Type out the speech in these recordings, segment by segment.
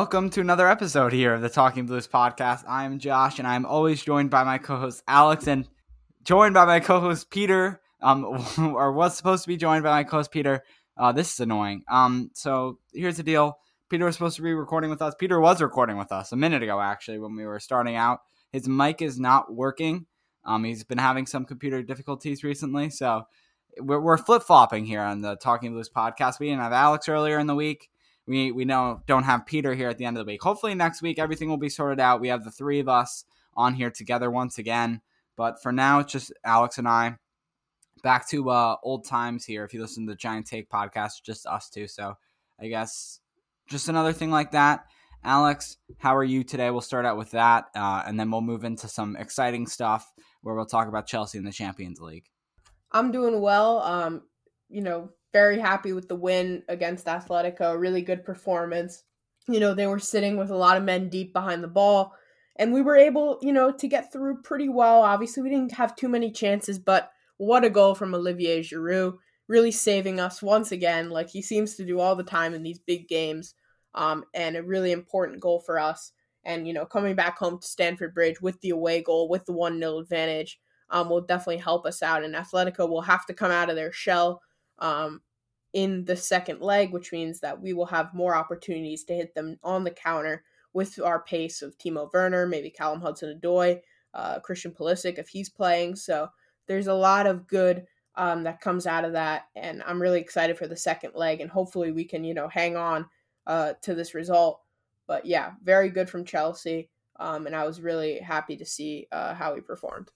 Welcome to another episode here of the Talking Blues podcast. I'm Josh, and I'm always joined by my co-host Alex, and joined by my co-host Peter. Um, or was supposed to be joined by my co-host Peter. Uh, this is annoying. Um, so here's the deal. Peter was supposed to be recording with us. Peter was recording with us a minute ago, actually, when we were starting out. His mic is not working. Um, he's been having some computer difficulties recently, so we're, we're flip flopping here on the Talking Blues podcast. We didn't have Alex earlier in the week we we know don't have Peter here at the end of the week. Hopefully next week everything will be sorted out. We have the three of us on here together once again. But for now, it's just Alex and I. Back to uh, old times here. If you listen to the Giant Take podcast, just us two. So I guess just another thing like that. Alex, how are you today? We'll start out with that, uh, and then we'll move into some exciting stuff where we'll talk about Chelsea in the Champions League. I'm doing well. Um, you know, very happy with the win against Atletico. Really good performance. You know, they were sitting with a lot of men deep behind the ball, and we were able, you know, to get through pretty well. Obviously, we didn't have too many chances, but what a goal from Olivier Giroud, really saving us once again, like he seems to do all the time in these big games. Um, and a really important goal for us. And, you know, coming back home to Stamford Bridge with the away goal, with the 1 0 advantage, um, will definitely help us out. And Atletico will have to come out of their shell um, in the second leg, which means that we will have more opportunities to hit them on the counter with our pace of Timo Werner, maybe Callum Hudson-Odoi, uh, Christian Pulisic if he's playing. So there's a lot of good um, that comes out of that, and I'm really excited for the second leg, and hopefully we can you know hang on uh, to this result. But yeah, very good from Chelsea, um, and I was really happy to see uh, how he performed.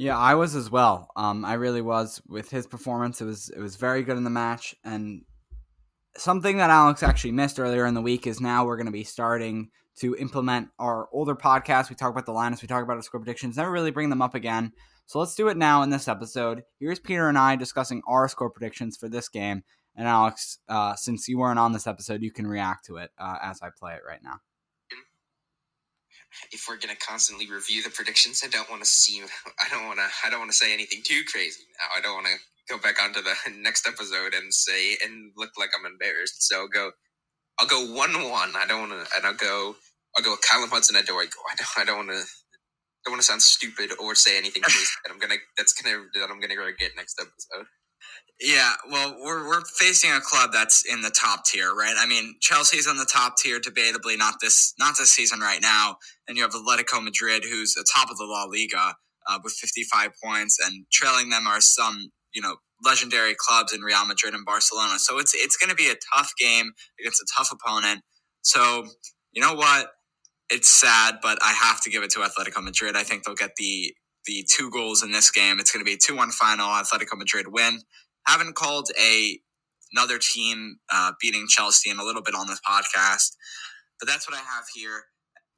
Yeah, I was as well. Um, I really was with his performance. It was it was very good in the match, and something that Alex actually missed earlier in the week is now we're going to be starting to implement our older podcasts. We talk about the lineups, we talk about our score predictions, never really bring them up again. So let's do it now in this episode. Here's Peter and I discussing our score predictions for this game. And Alex, uh, since you weren't on this episode, you can react to it uh, as I play it right now if we're gonna constantly review the predictions, I don't want to seem, I don't want to, I don't want to say anything too crazy. Now I don't want to go back onto the next episode and say and look like I'm embarrassed. So I'll go, I'll go one one. I don't want to, and I'll go, I'll go Callum Hudson-Odoi. I don't, I don't want to. Don't want to sound stupid or say anything crazy that I'm gonna that's gonna that I'm gonna get next episode. Yeah, well, we're we're facing a club that's in the top tier, right? I mean, Chelsea's on the top tier, debatably not this not this season right now, and you have Atletico Madrid, who's at top of the La Liga uh, with 55 points, and trailing them are some you know legendary clubs in Real Madrid and Barcelona. So it's it's going to be a tough game against a tough opponent. So you know what? It's sad, but I have to give it to Atletico Madrid. I think they'll get the the two goals in this game. It's going to be a two one final. Atletico Madrid win. Haven't called a another team uh, beating Chelsea in a little bit on this podcast, but that's what I have here.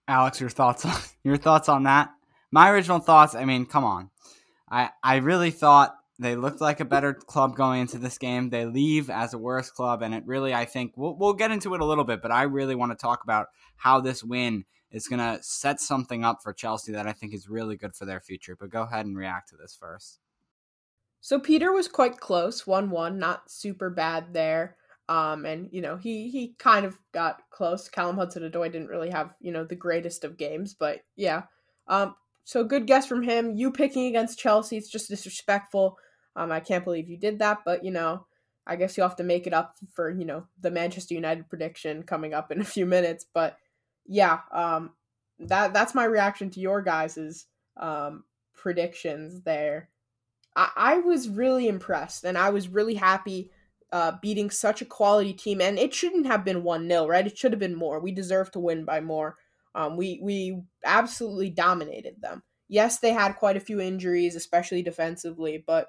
Alex, your thoughts on your thoughts on that? My original thoughts. I mean, come on. I I really thought they looked like a better club going into this game. They leave as a worse club, and it really, I think, we'll, we'll get into it a little bit, but I really want to talk about how this win is going to set something up for Chelsea that I think is really good for their future. But go ahead and react to this first. So Peter was quite close, one one, not super bad there. Um, and you know he he kind of got close. Callum Hudson-Odoi didn't really have you know the greatest of games, but yeah. Um, so good guess from him. You picking against Chelsea, it's just disrespectful. Um, I can't believe you did that, but you know, I guess you'll have to make it up for you know the Manchester United prediction coming up in a few minutes. But yeah, um, that that's my reaction to your guys's um, predictions there. I, I was really impressed, and I was really happy uh, beating such a quality team. And it shouldn't have been one 0 right? It should have been more. We deserve to win by more. Um, we we absolutely dominated them. Yes, they had quite a few injuries, especially defensively, but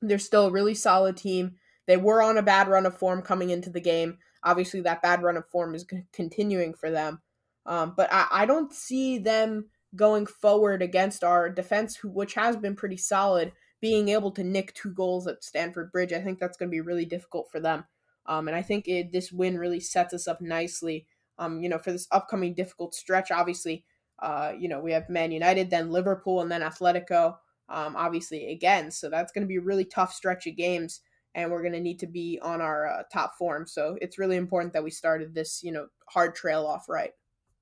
they're still a really solid team. They were on a bad run of form coming into the game. Obviously, that bad run of form is continuing for them. Um, but I, I don't see them going forward against our defense, who, which has been pretty solid, being able to nick two goals at Stamford Bridge. I think that's going to be really difficult for them. Um, and I think it, this win really sets us up nicely, um, you know, for this upcoming difficult stretch. Obviously, uh, you know, we have Man United, then Liverpool, and then Atletico um, obviously again. So that's going to be a really tough stretch of games, and we're going to need to be on our uh, top form. So it's really important that we started this, you know, hard trail off right.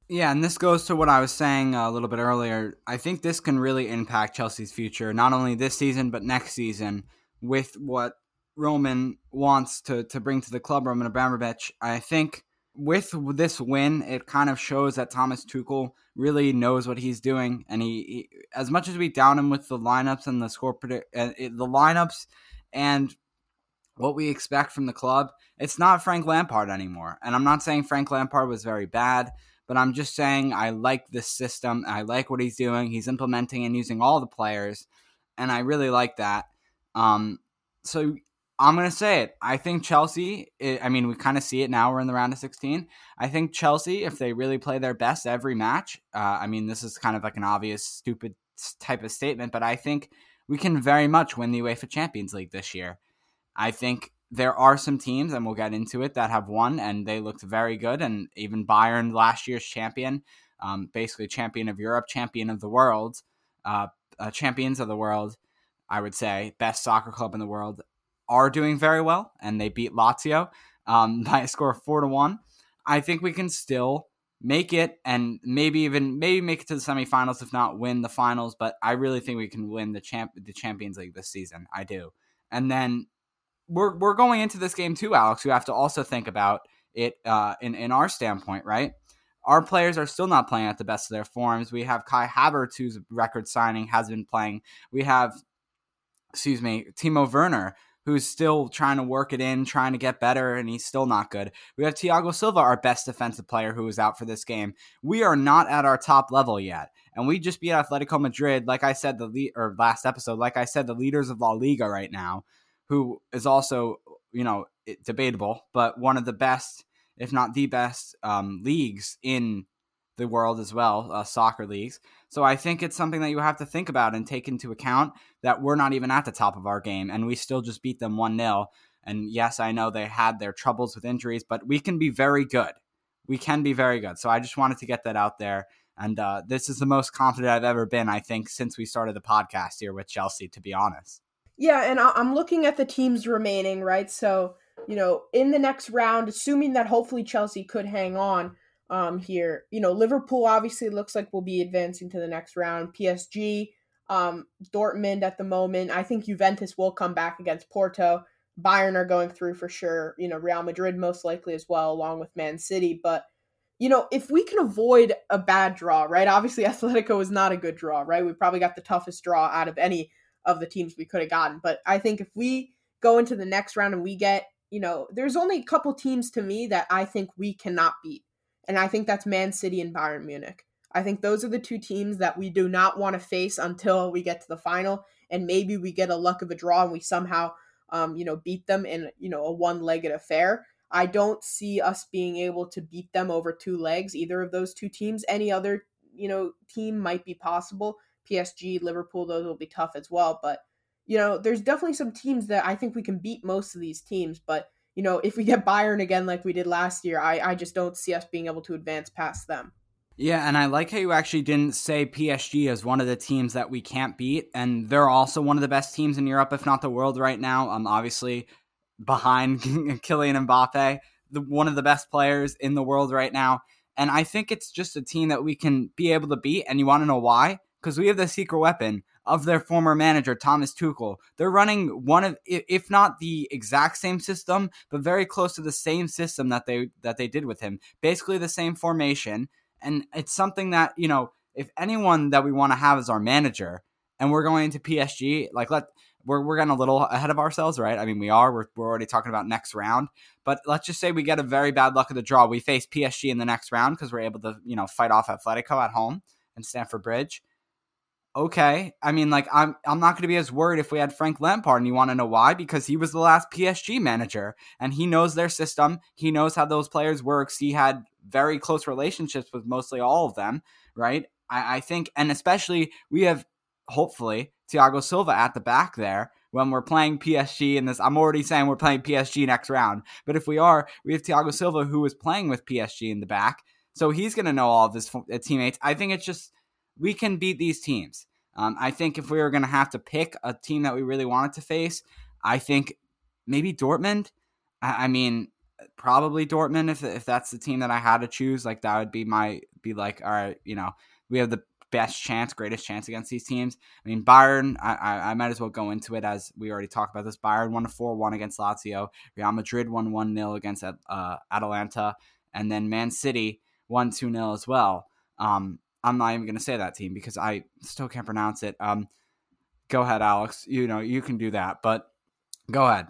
Yeah, and this goes to what I was saying a little bit earlier. I think this can really impact Chelsea's future, not only this season but next season, with what Roman wants to to bring to the club, Roman Abramovich. I think with this win, it kind of shows that Thomas Tuchel really knows what he's doing, and he, he as much as we down him with the lineups and the score predict, uh, the lineups and what we expect from the club, it's not Frank Lampard anymore. And I'm not saying Frank Lampard was very bad, but I'm just saying I like this system. I like what he's doing. He's implementing and using all the players, and I really like that. Um, so I'm going to say it. I think Chelsea, it, I mean, we kind of see it now. We're in the round of 16. I think Chelsea, if they really play their best every match, uh, I mean, this is kind of like an obvious, stupid type of statement, but I think we can very much win the UEFA Champions League this year. I think there are some teams, and we'll get into it, that have won, and they looked very good. And even Bayern, last year's champion, um, basically champion of Europe, champion of the world, uh, uh, champions of the world, I would say, best soccer club in the world are doing very well, and they beat Lazio um, by a score of four to one. I think we can still make it and maybe even maybe make it to the semifinals if not win the finals but i really think we can win the champ the champions league this season i do and then we're we're going into this game too alex you have to also think about it uh, in in our standpoint right our players are still not playing at the best of their forms we have kai havertz whose record signing has been playing we have excuse me timo werner who's still trying to work it in, trying to get better, and he's still not good. We have Thiago Silva, our best defensive player, who is out for this game. We are not at our top level yet, and we just beat Atletico Madrid. Like I said, the or last episode, like I said, the leaders of La Liga right now, who is also you know debatable, but one of the best, if not the best, um, leagues in the world as well, uh, soccer leagues. So I think it's something that you have to think about and take into account that we're not even at the top of our game and we still just beat them 1 0. And yes, I know they had their troubles with injuries, but we can be very good. We can be very good. So I just wanted to get that out there. And uh, this is the most confident I've ever been, I think, since we started the podcast here with Chelsea, to be honest. Yeah, and I'm looking at the teams remaining, right? So, you know, in the next round, assuming that hopefully Chelsea could hang on, um, here. You know, Liverpool obviously looks like will be advancing to the next round. PSG, um, Dortmund at the moment. I think Juventus will come back against Porto. Bayern are going through for sure. You know, Real Madrid most likely as well, along with Man City. But you know, if we can avoid a bad draw, right? Obviously, Atletico is not a good draw, right? We probably got the toughest draw out of any of the teams we could have gotten. But I think if we go into the next round and we get, you know, there's only a couple teams to me that I think we cannot beat and I think that's Man City and Bayern Munich. I think those are the two teams that we do not want to face until we get to the final, and maybe we get a luck of a draw and we somehow, um, you know, beat them in you know a one-legged affair. I don't see us being able to beat them over two legs, either of those two teams. Any other, you know, team might be possible. PSG, Liverpool, those will be tough as well. But, you know, there's definitely some teams that I think we can beat most of these teams. But, you know, if we get Bayern again like we did last year, I, I just don't see us being able to advance past them. Yeah, and I like how you actually didn't say PSG as one of the teams that we can't beat, and they're also one of the best teams in Europe, if not the world, right now. Um, obviously behind Kylian Mbappe, the, one of the best players in the world right now. And I think it's just a team that we can be able to beat. And you want to know why? Because we have the secret weapon of their former manager, Thomas Tuchel. They're running one of, if not the exact same system, but very close to the same system that they that they did with him. Basically the same formation. And it's something that, you know, if anyone that we want to have as our manager, and we're going to PSG, like let we're, we're getting a little ahead of ourselves, right? I mean, we are. We're, we're already talking about next round. But let's just say we get a very bad luck of the draw. We face PSG in the next round because we're able to, you know, fight off Atletico at home and Stamford Bridge. Okay, I mean, like I'm I'm not going to be as worried if we had Frank Lampard, and you want to know why? Because he was the last PSG manager, and he knows their system. He knows how those players works. He had very close relationships with mostly all of them, right? I, I think, and especially we have hopefully Thiago Silva at the back there when we're playing PSG in this. I'm already saying we're playing PSG next round, but if we are, we have Thiago Silva who is playing with PSG in the back, so he's going to know all of his uh, teammates. I think it's just we can beat these teams. Um, I think if we were going to have to pick a team that we really wanted to face, I think maybe Dortmund. I, I mean, probably Dortmund if if that's the team that I had to choose. Like that would be my be like, all right, you know, we have the best chance, greatest chance against these teams. I mean, Bayern, I, I, I might as well go into it as we already talked about this. Bayern won a 4 1 against Lazio. Real Madrid won 1 0 against uh, Atalanta. And then Man City won 2 0 as well. Um, I'm not even going to say that team because I still can't pronounce it. Um, go ahead, Alex. You know, you can do that, but go ahead.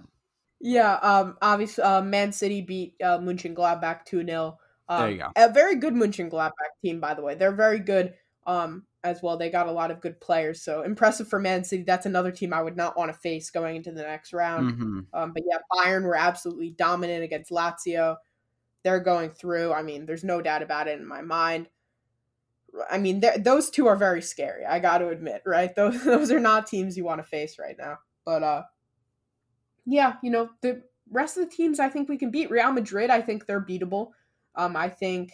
Yeah, um, obviously, uh, Man City beat uh, Mönchengladbach 2 0. Um, there you go. A very good Mönchengladbach team, by the way. They're very good um, as well. They got a lot of good players, so impressive for Man City. That's another team I would not want to face going into the next round. Mm-hmm. Um, but yeah, Bayern were absolutely dominant against Lazio. They're going through. I mean, there's no doubt about it in my mind. I mean, those two are very scary. I got to admit, right? Those those are not teams you want to face right now. But uh, yeah, you know, the rest of the teams I think we can beat. Real Madrid, I think they're beatable. Um, I think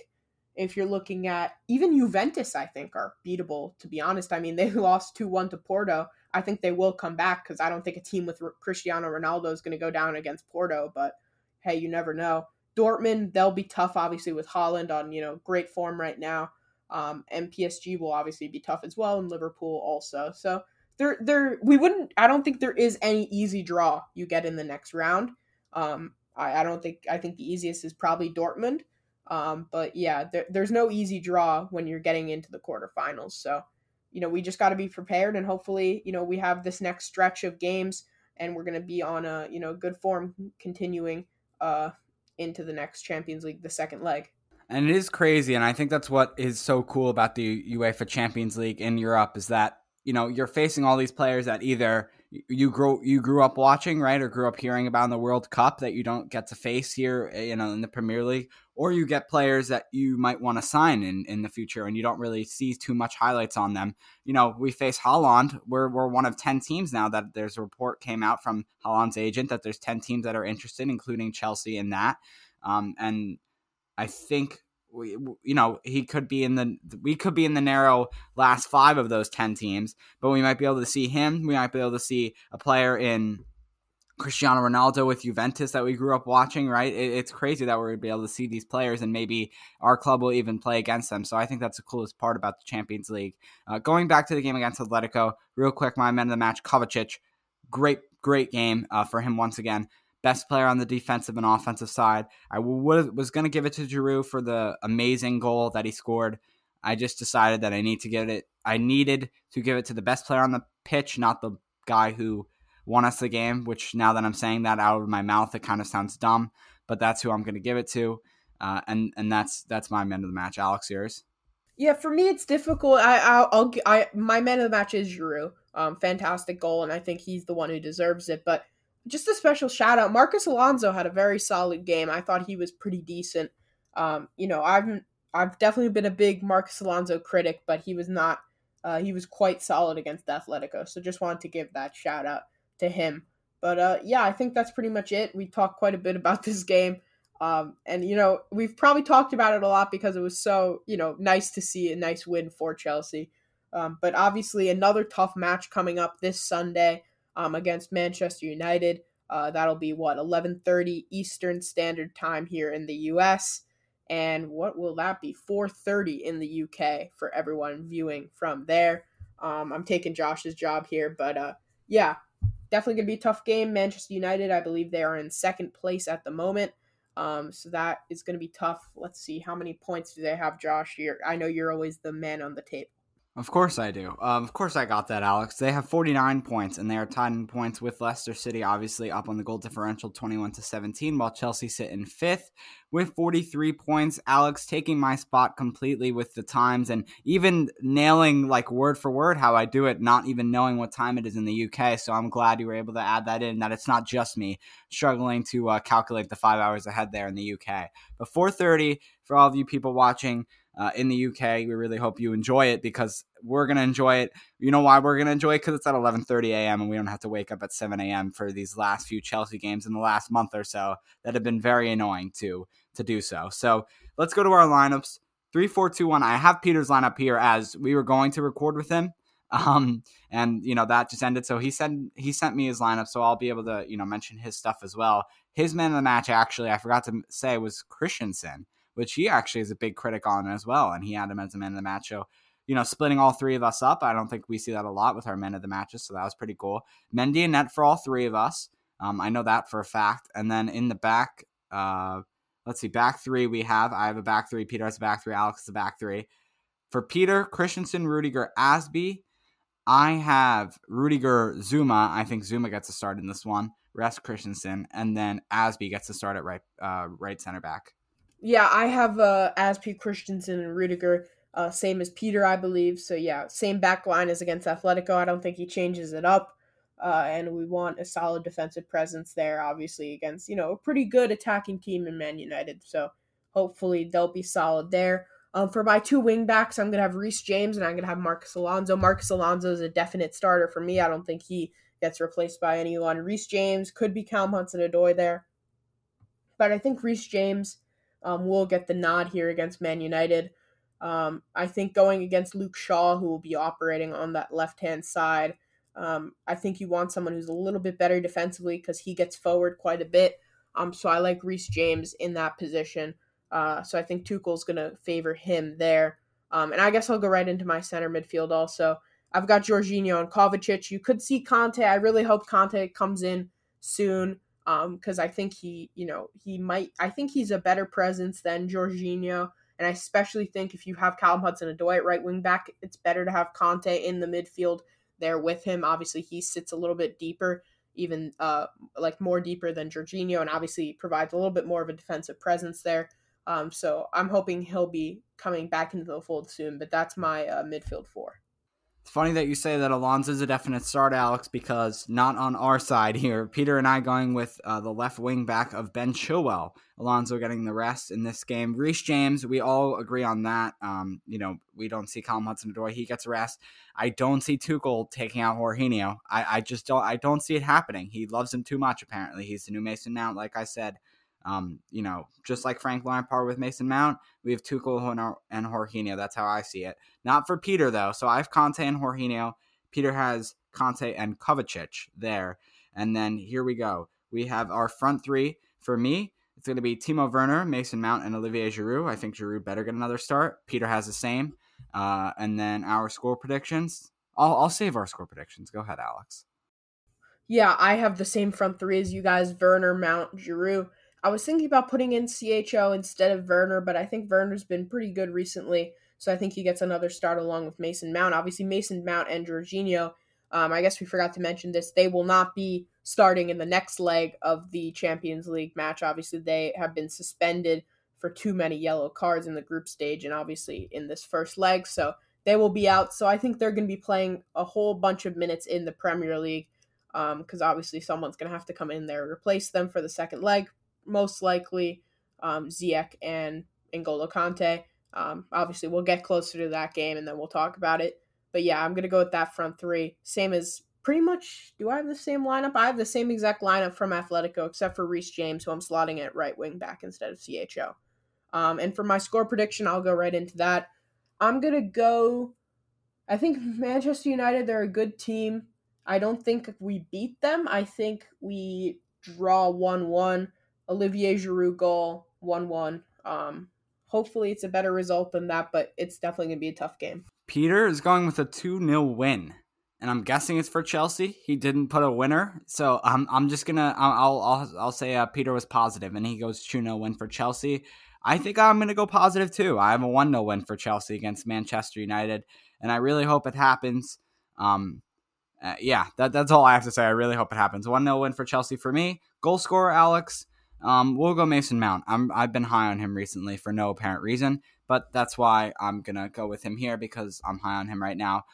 if you're looking at even Juventus, I think are beatable. To be honest, I mean they lost two one to Porto. I think they will come back because I don't think a team with Cristiano Ronaldo is going to go down against Porto. But hey, you never know. Dortmund, they'll be tough, obviously with Haaland on you know great form right now. Um, and PSG will obviously be tough as well, and Liverpool also. So there, there, we wouldn't. I don't think there is any easy draw you get in the next round. Um, I, I don't think. I think the easiest is probably Dortmund. Um, but yeah, there, there's no easy draw when you're getting into the quarterfinals. So, you know, we just got to be prepared, and hopefully, you know, we have this next stretch of games, and we're going to be on a you know good form continuing uh, into the next Champions League, the second leg. And it is crazy, and I think that's what is so cool about the UEFA Champions League in Europe is that you know you're facing all these players that either you grew you grew up watching right or grew up hearing about in the World Cup that you don't get to face here you know in the Premier League or you get players that you might want to sign in in the future and you don't really see too much highlights on them you know we face Haaland. we're, we're one of 10 teams now that there's a report came out from Haaland's agent that there's 10 teams that are interested including Chelsea in that um, and I think we, you know, he could be in the we could be in the narrow last five of those ten teams, but we might be able to see him. We might be able to see a player in Cristiano Ronaldo with Juventus that we grew up watching. Right? It, it's crazy that we're gonna be able to see these players, and maybe our club will even play against them. So I think that's the coolest part about the Champions League. Uh, going back to the game against Atletico, real quick, my man of the match, Kovacic, great, great game uh, for him once again best player on the defensive and offensive side. I was going to give it to Giroud for the amazing goal that he scored. I just decided that I need to get it. I needed to give it to the best player on the pitch, not the guy who won us the game. Which now that I'm saying that out of my mouth, it kind of sounds dumb, but that's who I'm going to give it to. Uh, and and that's that's my man of the match. Alex, yours? Yeah, for me it's difficult. I I'll, I'll I my man of the match is Giroud. Um, fantastic goal, and I think he's the one who deserves it. But just a special shout out, Marcos Alonso had a very solid game. I thought he was pretty decent. Um, you know, I've I've definitely been a big Marcos Alonso critic, but he was not. Uh, he was quite solid against Atletico. So just wanted to give that shout out to him. But uh, yeah, I think that's pretty much it. We talked quite a bit about this game. Um, and you know, we've probably talked about it a lot because it was so, you know, nice to see a nice win for Chelsea. Um, but obviously another tough match coming up this Sunday um, against Manchester United. Uh, that'll be what 11:30 Eastern Standard Time here in the U.S. And what will that be? 4:30 in the UK for everyone viewing from there. Um, I'm taking Josh's job here, but uh, yeah, definitely gonna be a tough game. Manchester United, I believe they are in second place at the moment. Um, so that is going to be tough. Let's see how many points do they have, Josh? You're, I know you're always the man on the tape. Of course I do. Um, of course I got that, Alex. They have 49 points, and they are tied in points with Leicester City, obviously up on the goal differential 21 to 17, while Chelsea sit in fifth with 43 points. Alex taking my spot completely with the times and even nailing like word for word how I do it, not even knowing what time it is in the UK. So I'm glad you were able to add that in, that it's not just me struggling to uh, calculate the five hours ahead there in the UK. But 4:30 for all of you people watching uh, in the UK. We really hope you enjoy it because we're gonna enjoy it. You know why we're gonna enjoy it? Because it's at 11:30 a.m. and we don't have to wake up at 7 a.m. for these last few Chelsea games in the last month or so that have been very annoying to to do so. So let's go to our lineups. Three, four, two, one. I have Peter's lineup here as we were going to record with him. Um, and you know that just ended. So he sent he sent me his lineup, so I'll be able to you know mention his stuff as well. His man of the match, actually, I forgot to say was Christensen which he actually is a big critic on as well. And he had him as a man of the match. So, you know, splitting all three of us up, I don't think we see that a lot with our men of the matches. So that was pretty cool. Mendy and net for all three of us. Um, I know that for a fact. And then in the back, uh, let's see, back three we have. I have a back three. Peter has a back three. Alex has a back three. For Peter, Christensen, Rudiger, Azpi. I have Rudiger, Zouma. I think Zouma gets a start in this one. Rest Christensen, and then Azpi gets to start at right, uh, right center back. Yeah, I have uh, Azpi Christensen and Rudiger, uh, same as Peter, I believe. So yeah, same back line as against Atletico. I don't think he changes it up. Uh, and we want a solid defensive presence there, obviously, against, you know, a pretty good attacking team in Man United. So hopefully they'll be solid there. Um, for my two wing backs, I'm going to have Reece James and I'm going to have Marcos Alonso. Marcos Alonso is a definite starter for me. I don't think he gets replaced by anyone. Reece James could be Callum Hudson-Odoi there. But I think Reece James um, will get the nod here against Man United. Um, I think going against Luke Shaw, who will be operating on that left hand side, um, I think you want someone who's a little bit better defensively because he gets forward quite a bit. Um, so I like Reece James in that position. Uh, so I think Tuchel's going to favor him there. Um, and I guess I'll go right into my center midfield also. I've got Jorginho and Kovacic. You could see Kanté. I really hope Kanté comes in soon because um, I think he, you know, he might. I think he's a better presence than Jorginho, and I especially think if you have Callum Hudson-Odoi at right wing back, it's better to have Kanté in the midfield there with him. Obviously, he sits a little bit deeper, even uh, like more deeper than Jorginho, and obviously provides a little bit more of a defensive presence there. Um, so I'm hoping he'll be coming back into the fold soon. But that's my uh, midfield four. It's funny that you say that Alonso's a definite start, Alex, because not on our side here. Peter and I going with uh, the left wing back of Ben Chilwell. Alonso getting the rest in this game. Reece James, we all agree on that. Um, you know, we don't see Callum Hudson-Odoi. He gets a rest. I don't see Tuchel taking out Jorginho. I, I just don't. I don't see it happening. He loves him too much. Apparently, he's the new Mason Mount. Like I said, um, you know, just like Frank Lampard with Mason Mount, we have Tuchel and Jorginho. That's how I see it. Not for Peter though. So I have Kanté and Jorginho. Peter has Kanté and Kovacic there. And then here we go. We have our front three. For me, it's going to be Timo Werner, Mason Mount, and Olivier Giroud. I think Giroud better get another start. Peter has the same. Uh, and then our score predictions. I'll, I'll save our score predictions. Go ahead, Alex. Yeah, I have the same front three as you guys Werner, Mount, Giroud. I was thinking about putting in CHO instead of Werner, but I think Werner's been pretty good recently, so I think he gets another start along with Mason Mount. Obviously, Mason Mount and Jorginho, um, I guess we forgot to mention this, they will not be starting in the next leg of the Champions League match. Obviously, they have been suspended for too many yellow cards in the group stage and obviously in this first leg. So they will be out. So I think they're going to be playing a whole bunch of minutes in the Premier League because um, obviously someone's going to have to come in there and replace them for the second leg. Most likely um, and N'Golo Kante. Um, obviously, we'll get closer to that game and then we'll talk about it. But yeah, I'm going to go with that front three. Same as pretty much. Do I have the same lineup? I have the same exact lineup from Atletico, except for Reece James, who I'm slotting at right wing back instead of CHO. Um, and for my score prediction, I'll go right into that. I'm going to go. I think Manchester United, they're a good team. I don't think we beat them. I think we draw 1 1. Olivier Giroud goal, 1 1. Um, hopefully, it's a better result than that, but it's definitely going to be a tough game. Peter is going with a 2 0 win. And I'm guessing it's for Chelsea. He didn't put a winner, so I'm I'm just gonna I'll I'll I'll say uh, Peter was positive, and he goes 2 0 win for Chelsea. I think I'm gonna go positive too. I have a 1 0 win for Chelsea against Manchester United, and I really hope it happens. Um, uh, yeah, that, that's all I have to say. I really hope it happens. 1 0 win for Chelsea for me. Goal scorer, Alex. Um, we'll go Mason Mount. I'm, I've been high on him recently for no apparent reason, but that's why I'm going to go with him here because I'm high on him right now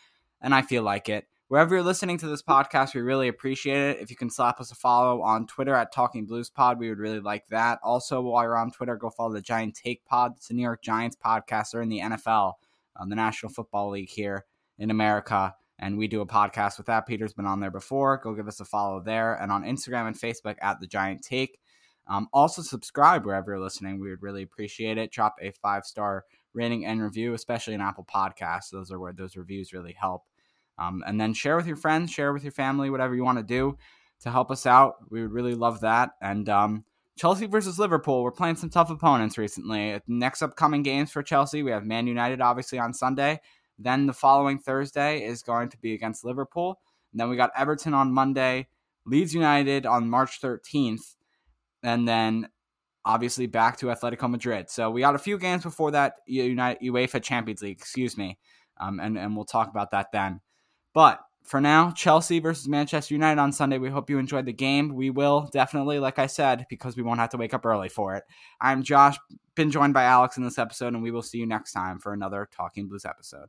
and I feel like it. Wherever you're listening to this podcast, we really appreciate it. If you can slap us a follow on Twitter at Talking Blues Pod, we would really like that. Also, while you're on Twitter, go follow the Giant Take Pod. It's a New York Giants podcast. They're in the NFL, um, the National Football League here in America and we do a podcast with that. Peter's been on there before. Go give us a follow there and on Instagram and Facebook at the Giant Take. Um, also, subscribe wherever you're listening. We would really appreciate it. Drop a five star rating and review, especially in Apple Podcasts. Those are where those reviews really help. Um, and then share with your friends, share with your family, whatever you want to do to help us out. We would really love that. And um, Chelsea versus Liverpool. We're playing some tough opponents recently. Next upcoming games for Chelsea, we have Man United obviously on Sunday. Then the following Thursday is going to be against Liverpool. And then we got Everton on Monday, Leeds United on March 13th, and then obviously back to Atletico Madrid. So we got a few games before that United, UEFA Champions League, excuse me, um, and and we'll talk about that then. But for now, Chelsea versus Manchester United on Sunday. We hope you enjoyed the game. We will definitely, like I said, because we won't have to wake up early for it. I'm Josh, been joined by Alex in this episode, and we will see you next time for another Talking Blues episode.